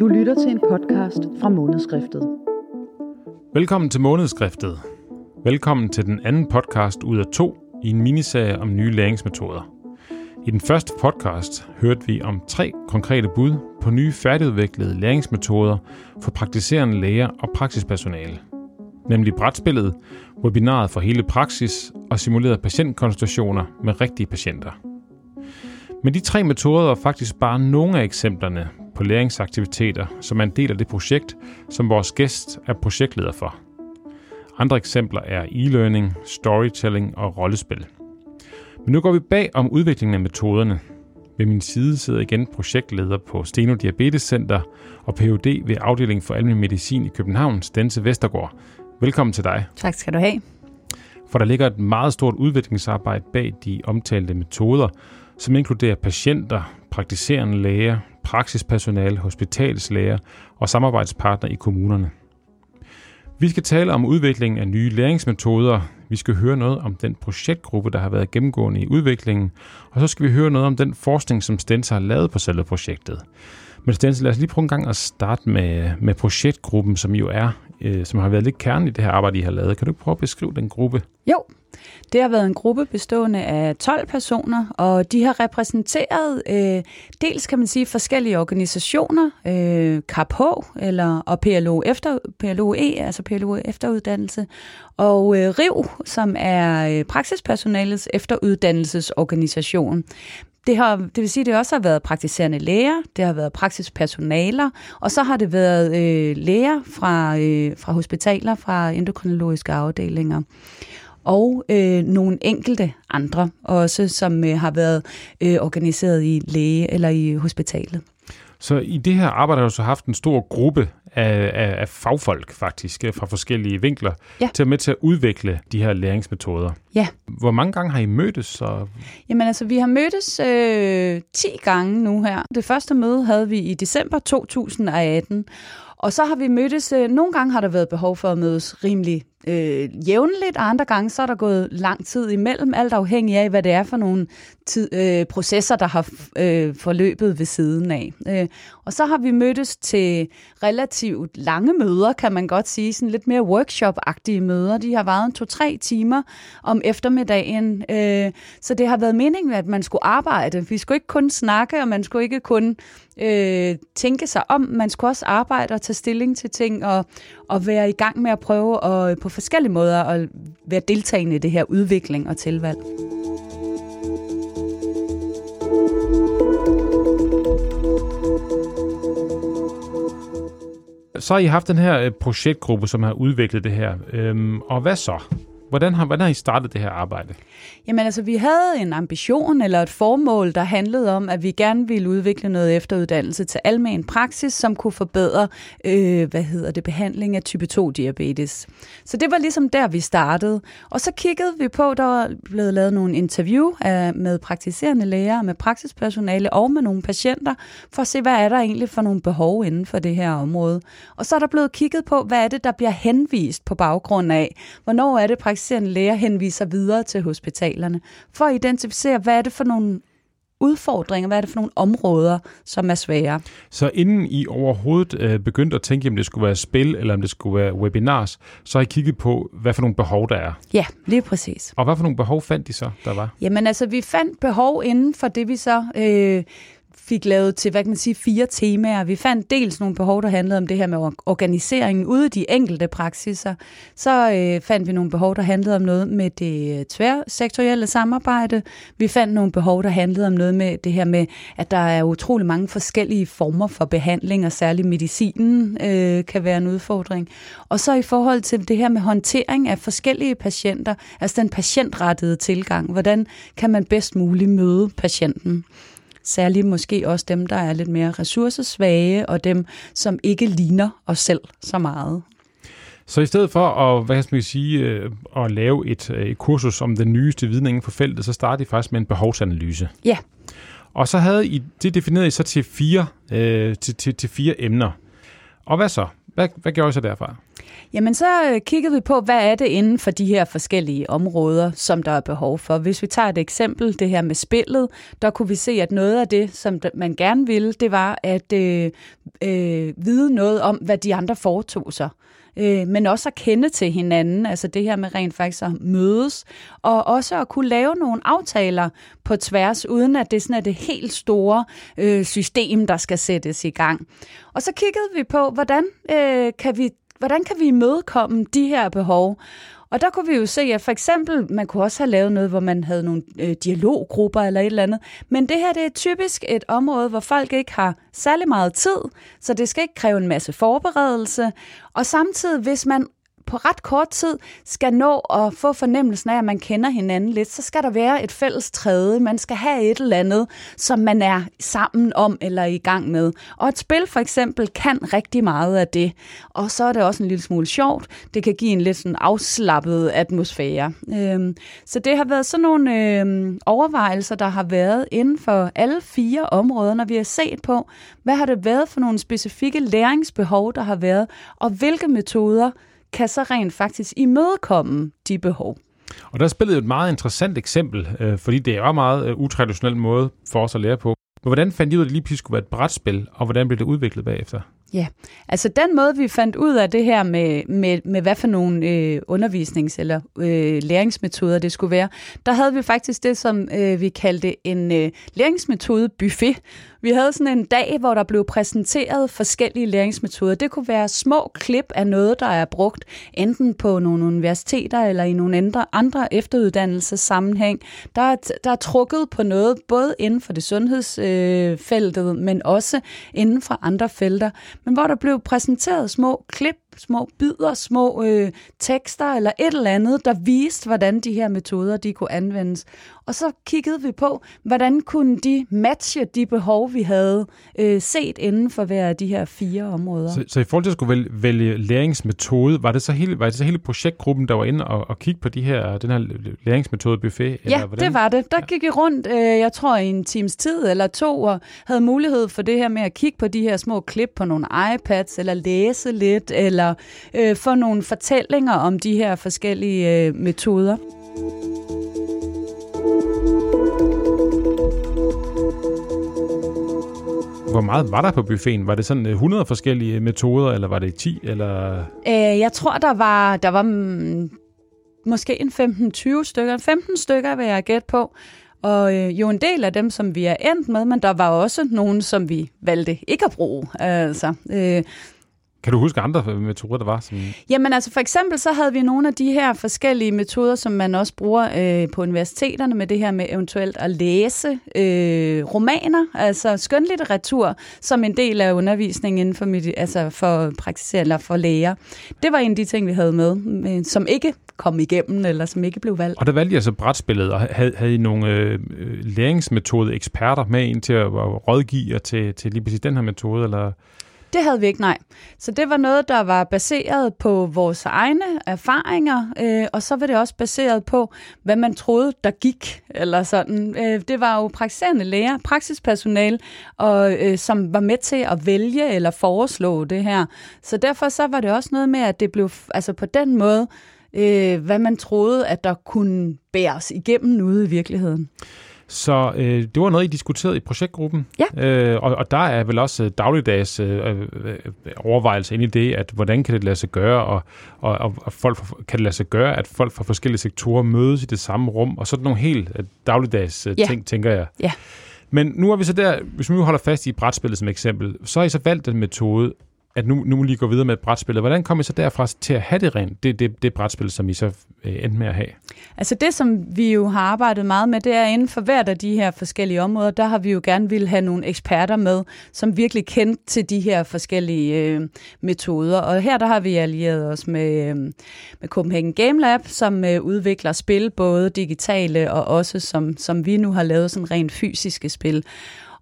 Du lytter til en podcast fra Månedskriftet. Velkommen til Månedskriftet. Velkommen til den anden podcast ud af to i en miniserie om nye læringsmetoder. I den første podcast hørte vi om tre konkrete bud på nye færdigudviklede læringsmetoder for praktiserende læger og praksispersonale. Nemlig brætspillet, webinaret for hele praksis og simulerede patientkonsultationer med rigtige patienter. Men de tre metoder er faktisk bare nogle af eksemplerne på læringsaktiviteter, som er en del af det projekt, som vores gæst er projektleder for. Andre eksempler er e-learning, storytelling og rollespil. Men nu går vi bag om udviklingen af metoderne. Ved min side sidder igen projektleder på Steno Diabetes Center og Ph.D. ved afdelingen for almindelig medicin i København, Stense Vestergaard. Velkommen til dig. Tak skal du have. For der ligger et meget stort udviklingsarbejde bag de omtalte metoder, som inkluderer patienter, praktiserende læger, praksispersonale, hospitalslæger og samarbejdspartnere i kommunerne. Vi skal tale om udviklingen af nye læringsmetoder. Vi skal høre noget om den projektgruppe, der har været gennemgående i udviklingen. Og så skal vi høre noget om den forskning, som Stens har lavet på selve projektet. Men Stens, lad os lige prøve en gang at starte med, med projektgruppen, som jo er, øh, som har været lidt kerne i det her arbejde, I har lavet. Kan du prøve at beskrive den gruppe? Jo, det har været en gruppe bestående af 12 personer, og de har repræsenteret øh, dels, kan man sige, forskellige organisationer, øh, KPH eller, og PLO, efter, PLOE, altså PLO efteruddannelse, og øh, RIV, som er øh, praksispersonalets efteruddannelsesorganisation. Det, har, det vil sige, at det også har været praktiserende læger, det har været praksispersonaler, og så har det været øh, læger fra, øh, fra hospitaler, fra endokrinologiske afdelinger og øh, nogle enkelte andre også, som øh, har været øh, organiseret i læge eller i hospitalet. Så i det her arbejde har du så haft en stor gruppe af, af, af fagfolk faktisk øh, fra forskellige vinkler ja. til at med til at udvikle de her læringsmetoder. Ja. Hvor mange gange har I mødtes? Så? Jamen altså, vi har mødtes øh, 10 gange nu her. Det første møde havde vi i december 2018, og så har vi mødtes, øh, nogle gange har der været behov for at mødes rimelig øh, jævnligt, og andre gange så er der gået lang tid imellem, alt afhængig af, hvad det er for nogle tid, øh, processer, der har øh, forløbet ved siden af. Øh, og så har vi mødtes til relativt lange møder, kan man godt sige, sådan lidt mere workshop-agtige møder. De har varet to-tre timer om eftermiddagen, øh, så det har været meningen, at man skulle arbejde. Vi skulle ikke kun snakke, og man skulle ikke kun øh, tænke sig om, man skulle også arbejde og tage stilling til ting, og, og være i gang med at prøve at, øh, på forskellige måder at være deltagende i det her udvikling og tilvalg. Så har I haft den her øh, projektgruppe, som har udviklet det her. Øhm, og hvad så? Hvordan har, hvordan har I startet det her arbejde? Jamen altså, vi havde en ambition eller et formål, der handlede om, at vi gerne ville udvikle noget efteruddannelse til almen praksis, som kunne forbedre, øh, hvad hedder det, behandling af type 2-diabetes. Så det var ligesom der, vi startede. Og så kiggede vi på, der var blevet lavet nogle interview af, med praktiserende læger, med praksispersonale og med nogle patienter, for at se, hvad er der egentlig for nogle behov inden for det her område. Og så er der blevet kigget på, hvad er det, der bliver henvist på baggrund af, hvornår er det, praktiserende læger henviser videre til hospitalerne, for at identificere, hvad er det for nogle udfordringer, hvad er det for nogle områder, som er svære. Så inden I overhovedet øh, begyndte at tænke, om det skulle være spil, eller om det skulle være webinars, så har I kigget på, hvad for nogle behov der er. Ja, lige præcis. Og hvad for nogle behov fandt I så, der var? Jamen altså, vi fandt behov inden for det, vi så øh, fik lavet til, hvad kan man sige, fire temaer. Vi fandt dels nogle behov, der handlede om det her med organiseringen ude i de enkelte praksiser. Så øh, fandt vi nogle behov, der handlede om noget med det øh, tværsektorielle samarbejde. Vi fandt nogle behov, der handlede om noget med det her med, at der er utrolig mange forskellige former for behandling, og særligt medicinen øh, kan være en udfordring. Og så i forhold til det her med håndtering af forskellige patienter, altså den patientrettede tilgang. Hvordan kan man bedst muligt møde patienten? Særligt måske også dem, der er lidt mere ressourcesvage, og dem, som ikke ligner os selv så meget. Så i stedet for at, hvad skal man sige, øh, at lave et, øh, et kursus om den nyeste viden inden for feltet, så startede I faktisk med en behovsanalyse. Ja. Og så havde I, det definerede I så til fire, øh, til, til, til fire emner. Og hvad så? Hvad, hvad gjorde I så derfra? Jamen, så øh, kiggede vi på, hvad er det inden for de her forskellige områder, som der er behov for. Hvis vi tager et eksempel, det her med spillet, der kunne vi se, at noget af det, som man gerne ville, det var at øh, øh, vide noget om, hvad de andre foretog sig øh, men også at kende til hinanden, altså det her med rent faktisk at mødes, og også at kunne lave nogle aftaler på tværs, uden at det sådan er det helt store øh, system, der skal sættes i gang. Og så kiggede vi på, hvordan øh, kan vi hvordan kan vi imødekomme de her behov? Og der kunne vi jo se, at for eksempel, man kunne også have lavet noget, hvor man havde nogle øh, dialoggrupper eller et eller andet. Men det her, det er typisk et område, hvor folk ikke har særlig meget tid, så det skal ikke kræve en masse forberedelse. Og samtidig, hvis man på ret kort tid skal nå at få fornemmelsen af, at man kender hinanden lidt, så skal der være et fælles træde. Man skal have et eller andet, som man er sammen om eller i gang med. Og et spil for eksempel kan rigtig meget af det. Og så er det også en lille smule sjovt. Det kan give en lidt sådan afslappet atmosfære. Øhm, så det har været sådan nogle øhm, overvejelser, der har været inden for alle fire områder, når vi har set på, hvad har det været for nogle specifikke læringsbehov, der har været, og hvilke metoder kan så rent faktisk imødekomme de behov. Og der spillede et meget interessant eksempel, øh, fordi det er en meget øh, utraditionel måde for os at lære på. Men hvordan fandt I ud af, at det lige pludselig skulle være et brætspil, og hvordan blev det udviklet bagefter? Ja, altså den måde, vi fandt ud af det her med, med, med hvad for nogle øh, undervisnings- eller øh, læringsmetoder det skulle være, der havde vi faktisk det, som øh, vi kaldte en øh, læringsmetode buffet. Vi havde sådan en dag, hvor der blev præsenteret forskellige læringsmetoder. Det kunne være små klip af noget, der er brugt enten på nogle universiteter eller i nogle andre, andre efteruddannelsessammenhæng. Der er, der er trukket på noget, både inden for det sundhedsfeltet, øh, men også inden for andre felter men hvor der blev præsenteret små klip små bidder, små øh, tekster eller et eller andet, der viste, hvordan de her metoder de kunne anvendes. Og så kiggede vi på, hvordan kunne de matche de behov, vi havde øh, set inden for hver af de her fire områder. Så, så i forhold til at skulle vælge, vælge læringsmetode, var det så hele, var det så hele projektgruppen, der var inde og, og kigge på de her, den her læringsmetode buffet? Ja, eller hvordan? det var det. Der gik I rundt, øh, jeg tror, i en times tid eller to, og havde mulighed for det her med at kigge på de her små klip på nogle iPads, eller læse lidt, eller eller øh, få nogle fortællinger om de her forskellige øh, metoder. Hvor meget var der på buffeten? Var det sådan øh, 100 forskellige øh, metoder, eller var det 10? Eller? Øh, jeg tror, der var, der var mm, måske en 15-20 stykker. 15 stykker vil jeg gætte på. Og øh, jo en del af dem, som vi er endt med, men der var også nogen, som vi valgte ikke at bruge. Altså, øh, kan du huske andre metoder, der var? Som... Jamen altså for eksempel så havde vi nogle af de her forskellige metoder, som man også bruger øh, på universiteterne med det her med eventuelt at læse øh, romaner, altså skønlitteratur, som en del af undervisningen inden for, altså for praktiserende eller for læger. Det var en af de ting, vi havde med, som ikke kom igennem, eller som ikke blev valgt. Og der valgte I altså brætspillet, og havde, havde I nogle øh, læringsmetode eksperter med ind til at rådgive jer til, til lige præcis den her metode, eller... Det havde vi ikke, nej. Så det var noget, der var baseret på vores egne erfaringer, øh, og så var det også baseret på, hvad man troede, der gik, eller sådan. Øh, det var jo praktiserende læger, praksispersonale, og, øh, som var med til at vælge eller foreslå det her. Så derfor så var det også noget med, at det blev altså på den måde, øh, hvad man troede, at der kunne bæres igennem ude i virkeligheden. Så øh, det var noget, I diskuterede i projektgruppen. Ja. Øh, og, og der er vel også øh, dagligdags øh, øh, overvejelse ind i det, at hvordan kan det lade sig gøre, og, og, og folk kan det lade sig gøre, at folk fra forskellige sektorer mødes i det samme rum, og sådan nogle helt øh, dagligdags øh, ja. ting, tænker jeg. Ja. Men nu er vi så der, hvis vi nu holder fast i brætspillet som eksempel, så har I så valgt den metode, at nu, nu må lige gå videre med et brætspil. Hvordan kom I så derfra til at have det rent, det, det, det brætspil, som I så øh, endte med at have? Altså det, som vi jo har arbejdet meget med, det er inden for hvert af de her forskellige områder, der har vi jo gerne vil have nogle eksperter med, som virkelig kendte til de her forskellige øh, metoder. Og her der har vi allieret os med, øh, med Copenhagen Game Lab, som øh, udvikler spil, både digitale og også som, som vi nu har lavet sådan rent fysiske spil.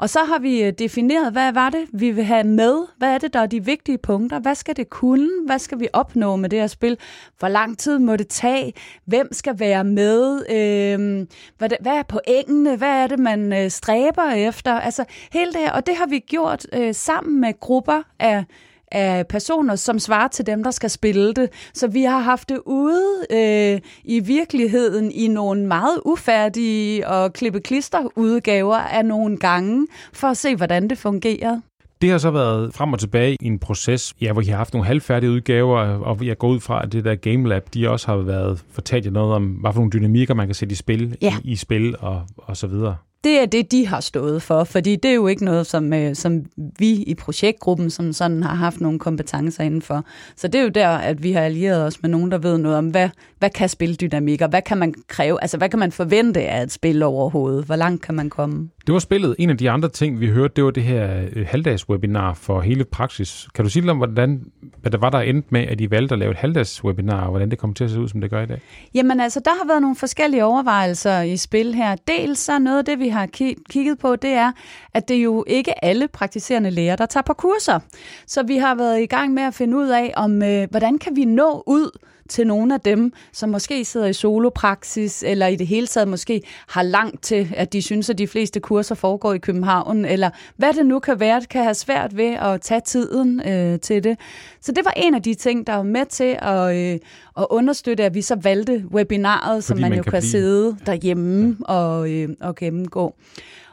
Og så har vi øh, defineret, hvad var det, vi vil have med? Hvad er det, der er de vigtige punkter? Hvad skal det kunne? Hvad skal vi opnå med det her spil? Hvor lang tid må det tage? Hvem skal være med? Øh, hvad, hvad er pointene? Hvad er det, man øh, stræber efter? Altså hele det her, og det har vi gjort øh, sammen med grupper af af personer, som svarer til dem, der skal spille det. Så vi har haft det ude øh, i virkeligheden i nogle meget ufærdige og klippe-klister udgaver af nogle gange, for at se, hvordan det fungerer. Det har så været frem og tilbage i en proces, ja, hvor I har haft nogle halvfærdige udgaver, og jeg går ud fra, at det der Game Lab, de også har været fortalt jer noget om, hvad for nogle dynamikker, man kan sætte i spil, Ja. i, i spil og, og så videre. Det er det, de har stået for, fordi det er jo ikke noget, som, øh, som vi i projektgruppen som sådan har haft nogle kompetencer indenfor. Så det er jo der, at vi har allieret os med nogen, der ved noget om, hvad, hvad kan spildynamik, og hvad kan man kræve, altså hvad kan man forvente af et spil overhovedet? Hvor langt kan man komme? Det var spillet. En af de andre ting, vi hørte, det var det her øh, halvdags-webinar for hele praksis. Kan du sige lidt om, hvordan, hvad der var, der endte med, at I valgte at lave et halvdags-webinar, og hvordan det kommer til at se ud, som det gør i dag? Jamen altså, der har været nogle forskellige overvejelser i spil her. Dels så er noget af det, vi har ki- kigget på, det er, at det jo ikke alle praktiserende læger, der tager på kurser. Så vi har været i gang med at finde ud af, om øh, hvordan kan vi nå ud til nogle af dem, som måske sidder i solopraksis, eller i det hele taget måske har langt til, at de synes, at de fleste kurser foregår i København, eller hvad det nu kan være, kan have svært ved at tage tiden øh, til det. Så det var en af de ting, der var med til at, øh, at understøtte, at vi så valgte webinaret, som man, man jo kan kan, blive- sidde derhjemme ja. og, øh, og gennemgå.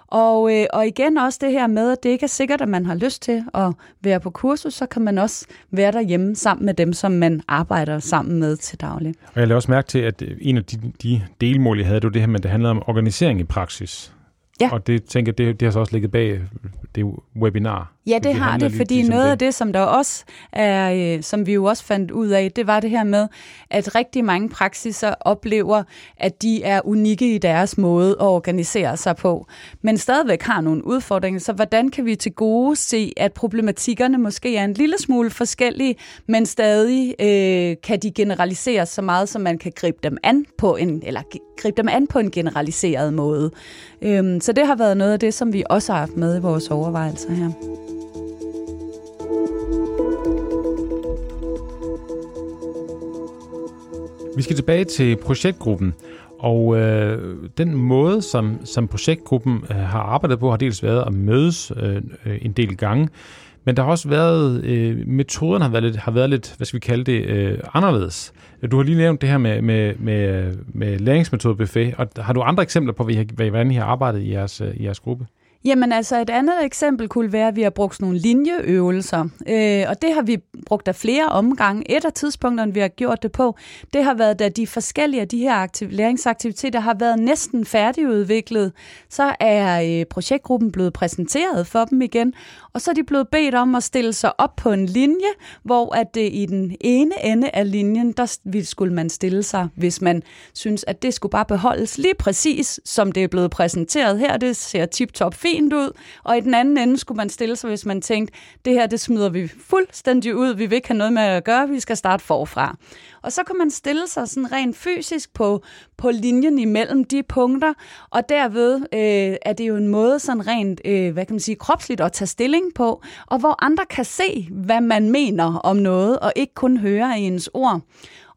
Og, øh, og igen også det her med, at det ikke er sikkert, at man har lyst til at være på kursus, så kan man også være derhjemme sammen med dem, som man arbejder sammen med til daglig. Og jeg lavede også mærke til, at øh, en af de, de delmål, jeg havde, det var det her med, at det handlede om organisering i praksis. Ja. Og det tænker jeg, det, det har så også ligget bag øh, det webinar. Ja, det Det har det, fordi ligesom noget det. af det, som der også er, øh, som vi jo også fandt ud af, det var det her med, at rigtig mange praksiser oplever, at de er unikke i deres måde at organisere sig på, men stadigvæk har nogle udfordringer. Så hvordan kan vi til gode se, at problematikkerne måske er en lille smule forskellige, men stadig øh, kan de generaliseres så meget, som man kan gribe dem an på en, eller gribe dem an på en generaliseret måde. Øhm, så det har været noget af det, som vi også har haft med i vores overvejelser her. Vi skal tilbage til projektgruppen, og øh, den måde, som, som projektgruppen øh, har arbejdet på, har dels været at mødes øh, øh, en del gange, men der har også været, øh, metoden har været lidt, har været lidt, hvad skal vi kalde det, øh, anderledes. Du har lige nævnt det her med, med, med, med læringsmetode buffet, og har du andre eksempler på, hvad I har- hvordan I har arbejdet i jeres, øh, i jeres gruppe? Jamen altså et andet eksempel kunne være, at vi har brugt sådan nogle linjeøvelser, øh, og det har vi brugt af flere omgange. Et af tidspunkterne, vi har gjort det på, det har været, da de forskellige af de her aktiv- læringsaktiviteter har været næsten færdigudviklet, så er øh, projektgruppen blevet præsenteret for dem igen, og så er de blevet bedt om at stille sig op på en linje, hvor at det i den ene ende af linjen, der ville- skulle man stille sig, hvis man synes, at det skulle bare beholdes lige præcis, som det er blevet præsenteret her. Det ser tip-top fint ud. Og i den anden ende skulle man stille sig, hvis man tænkte, det her, det smider vi fuldstændig ud. Vi vil ikke have noget med at gøre. Vi skal starte forfra. Og så kan man stille sig sådan rent fysisk på, på linjen imellem de punkter, og derved øh, er det jo en måde sådan rent, øh, hvad kan man sige, kropsligt at tage stilling på, og hvor andre kan se, hvad man mener om noget, og ikke kun høre ens ord.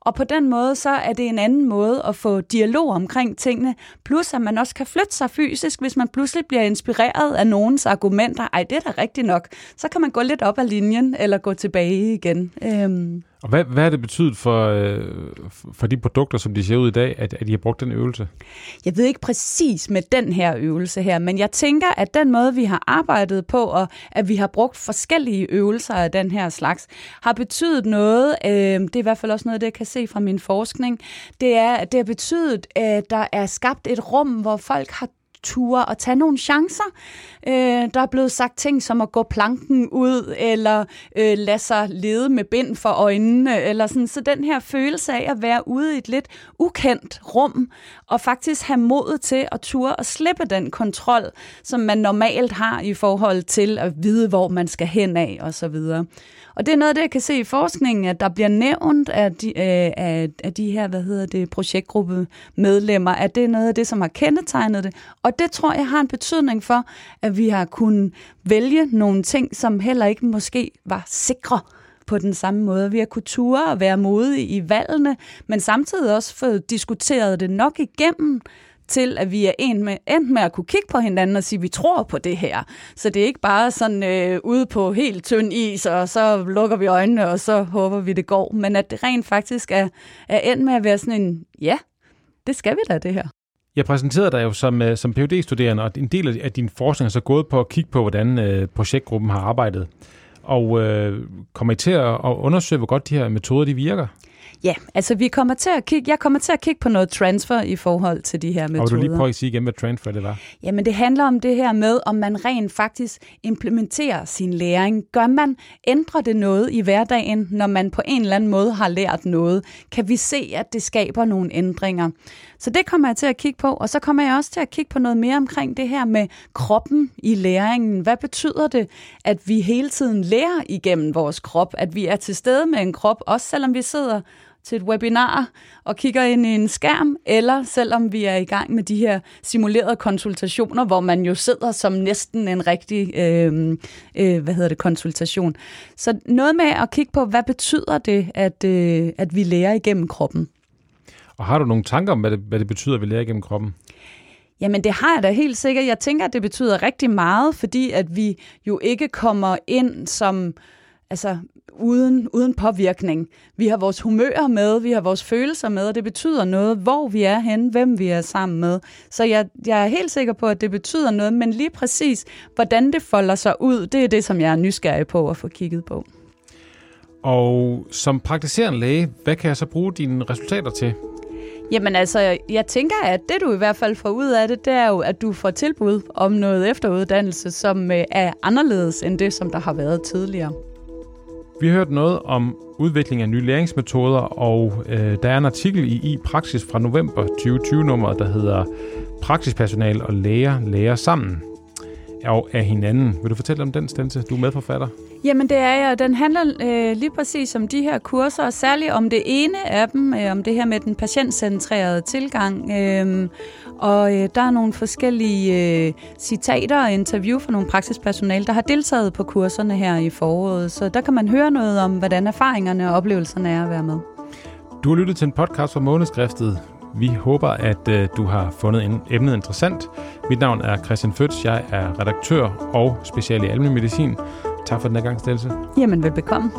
Og på den måde, så er det en anden måde at få dialog omkring tingene, plus at man også kan flytte sig fysisk, hvis man pludselig bliver inspireret af nogens argumenter. Ej, det er da rigtigt nok. Så kan man gå lidt op ad linjen, eller gå tilbage igen. Øhm. Og hvad, hvad har det betydet for, øh, for de produkter, som de ser ud i dag, at, at I har brugt den øvelse? Jeg ved ikke præcis med den her øvelse her, men jeg tænker, at den måde, vi har arbejdet på, og at vi har brugt forskellige øvelser af den her slags, har betydet noget, øh, det er i hvert fald også noget, det jeg kan se fra min forskning, det er, at det har betydet, at der er skabt et rum, hvor folk har ture og tage nogle chancer. Øh, der er blevet sagt ting som at gå planken ud, eller øh, lade sig lede med bind for øjnene, eller sådan. Så den her følelse af at være ude i et lidt ukendt rum, og faktisk have modet til at ture og slippe den kontrol, som man normalt har i forhold til at vide, hvor man skal hen af, og så videre. Og det er noget af det, jeg kan se i forskningen, at der bliver nævnt af de, øh, af, af de her, hvad hedder det, projektgruppe medlemmer, at det er noget af det, som har kendetegnet det. Og det tror jeg har en betydning for, at vi har kunnet vælge nogle ting, som heller ikke måske var sikre på den samme måde. Vi har kunnet ture og være modige i valgene, men samtidig også få diskuteret det nok igennem til at vi er endt med, endt med at kunne kigge på hinanden og sige, at vi tror på det her. Så det er ikke bare sådan øh, ude på helt tynd is, og så lukker vi øjnene, og så håber vi, det går. Men at det rent faktisk er, er endt med at være sådan en, ja, det skal vi da, det her. Jeg præsenterede dig jo som, øh, som phd studerende og en del af din forskning er så gået på at kigge på, hvordan øh, projektgruppen har arbejdet. Og øh, kommer I til at undersøge, hvor godt de her metoder de virker? Ja, altså vi kommer til at kigge, jeg kommer til at kigge på noget transfer i forhold til de her metoder. Og du lige prøve at sige igen, hvad transfer det var? Jamen det handler om det her med, om man rent faktisk implementerer sin læring. Gør man, ændrer det noget i hverdagen, når man på en eller anden måde har lært noget? Kan vi se, at det skaber nogle ændringer? Så det kommer jeg til at kigge på, og så kommer jeg også til at kigge på noget mere omkring det her med kroppen i læringen. Hvad betyder det, at vi hele tiden lærer igennem vores krop, at vi er til stede med en krop, også selvom vi sidder til et webinar og kigger ind i en skærm, eller selvom vi er i gang med de her simulerede konsultationer, hvor man jo sidder som næsten en rigtig øh, øh, hvad hedder det, konsultation. Så noget med at kigge på, hvad betyder det, at, øh, at vi lærer igennem kroppen. Og har du nogle tanker om, hvad det, hvad det betyder, at vi lærer igennem kroppen? Jamen det har jeg da helt sikkert. Jeg tænker, at det betyder rigtig meget, fordi at vi jo ikke kommer ind som altså uden, uden påvirkning. Vi har vores humør med, vi har vores følelser med, og det betyder noget, hvor vi er henne, hvem vi er sammen med. Så jeg, jeg er helt sikker på, at det betyder noget, men lige præcis, hvordan det folder sig ud, det er det, som jeg er nysgerrig på at få kigget på. Og som praktiserende læge, hvad kan jeg så bruge dine resultater til? Jamen altså, jeg tænker, at det du i hvert fald får ud af det, det er jo, at du får tilbud om noget efteruddannelse, som øh, er anderledes end det, som der har været tidligere. Vi har hørt noget om udvikling af nye læringsmetoder, og øh, der er en artikel i i-praksis fra november 2020-nummeret, der hedder Praksispersonal og læger lærer sammen og af hinanden. Vil du fortælle om den, Stense? Du er medforfatter. Jamen det er jeg. Den handler øh, lige præcis om de her kurser, og særligt om det ene af dem, øh, om det her med den patientcentrerede tilgang. Øh, og øh, der er nogle forskellige øh, citater og interview fra nogle praksispersonale, der har deltaget på kurserne her i foråret. Så der kan man høre noget om, hvordan erfaringerne og oplevelserne er at være med. Du har lyttet til en podcast fra Månedskriftet. Vi håber, at øh, du har fundet emnet interessant. Mit navn er Christian Føds. Jeg er redaktør og special i almindelig medicin. Tak for den her gang, Stelse. Jamen, velbekomme.